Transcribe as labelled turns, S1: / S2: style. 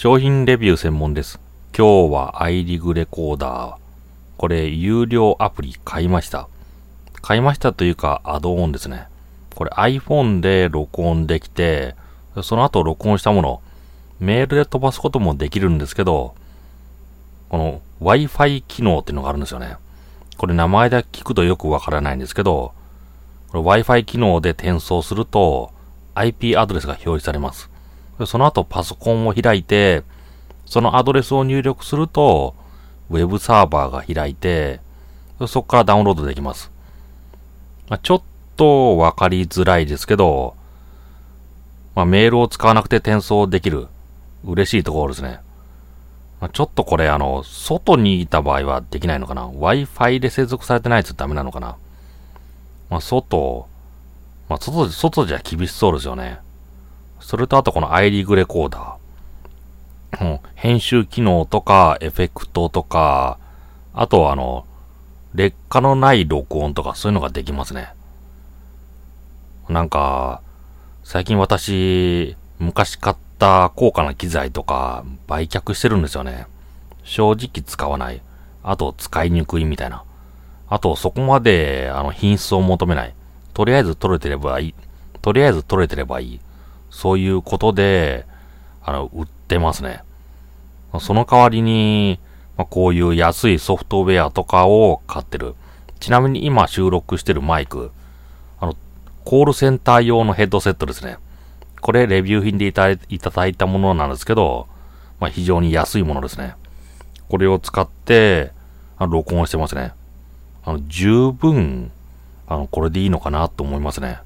S1: 商品レビュー専門です。今日はアイリグレコーダー。これ、有料アプリ買いました。買いましたというか、アドオンですね。これ iPhone で録音できて、その後録音したもの、メールで飛ばすこともできるんですけど、この Wi-Fi 機能っていうのがあるんですよね。これ名前だけ聞くとよくわからないんですけど、Wi-Fi 機能で転送すると IP アドレスが表示されます。その後パソコンを開いて、そのアドレスを入力すると、ウェブサーバーが開いて、そこからダウンロードできます。まあ、ちょっとわかりづらいですけど、まあ、メールを使わなくて転送できる。嬉しいところですね。まあ、ちょっとこれあの、外にいた場合はできないのかな ?Wi-Fi で接続されてないとダメなのかな？まあ、外、まあ、外、外じゃ厳しそうですよね。それとあとこの i リーグレコーダー。うん、編集機能とか、エフェクトとか、あとはあの、劣化のない録音とかそういうのができますね。なんか、最近私、昔買った高価な機材とか売却してるんですよね。正直使わない。あと使いにくいみたいな。あとそこまであの品質を求めない。とりあえず取れてればいい。とりあえず取れてればいい。そういうことで、あの、売ってますね。その代わりに、まあ、こういう安いソフトウェアとかを買ってる。ちなみに今収録してるマイク、あの、コールセンター用のヘッドセットですね。これレビュー品でいただいたものなんですけど、まあ、非常に安いものですね。これを使って、あの録音してますね。あの、十分、あの、これでいいのかなと思いますね。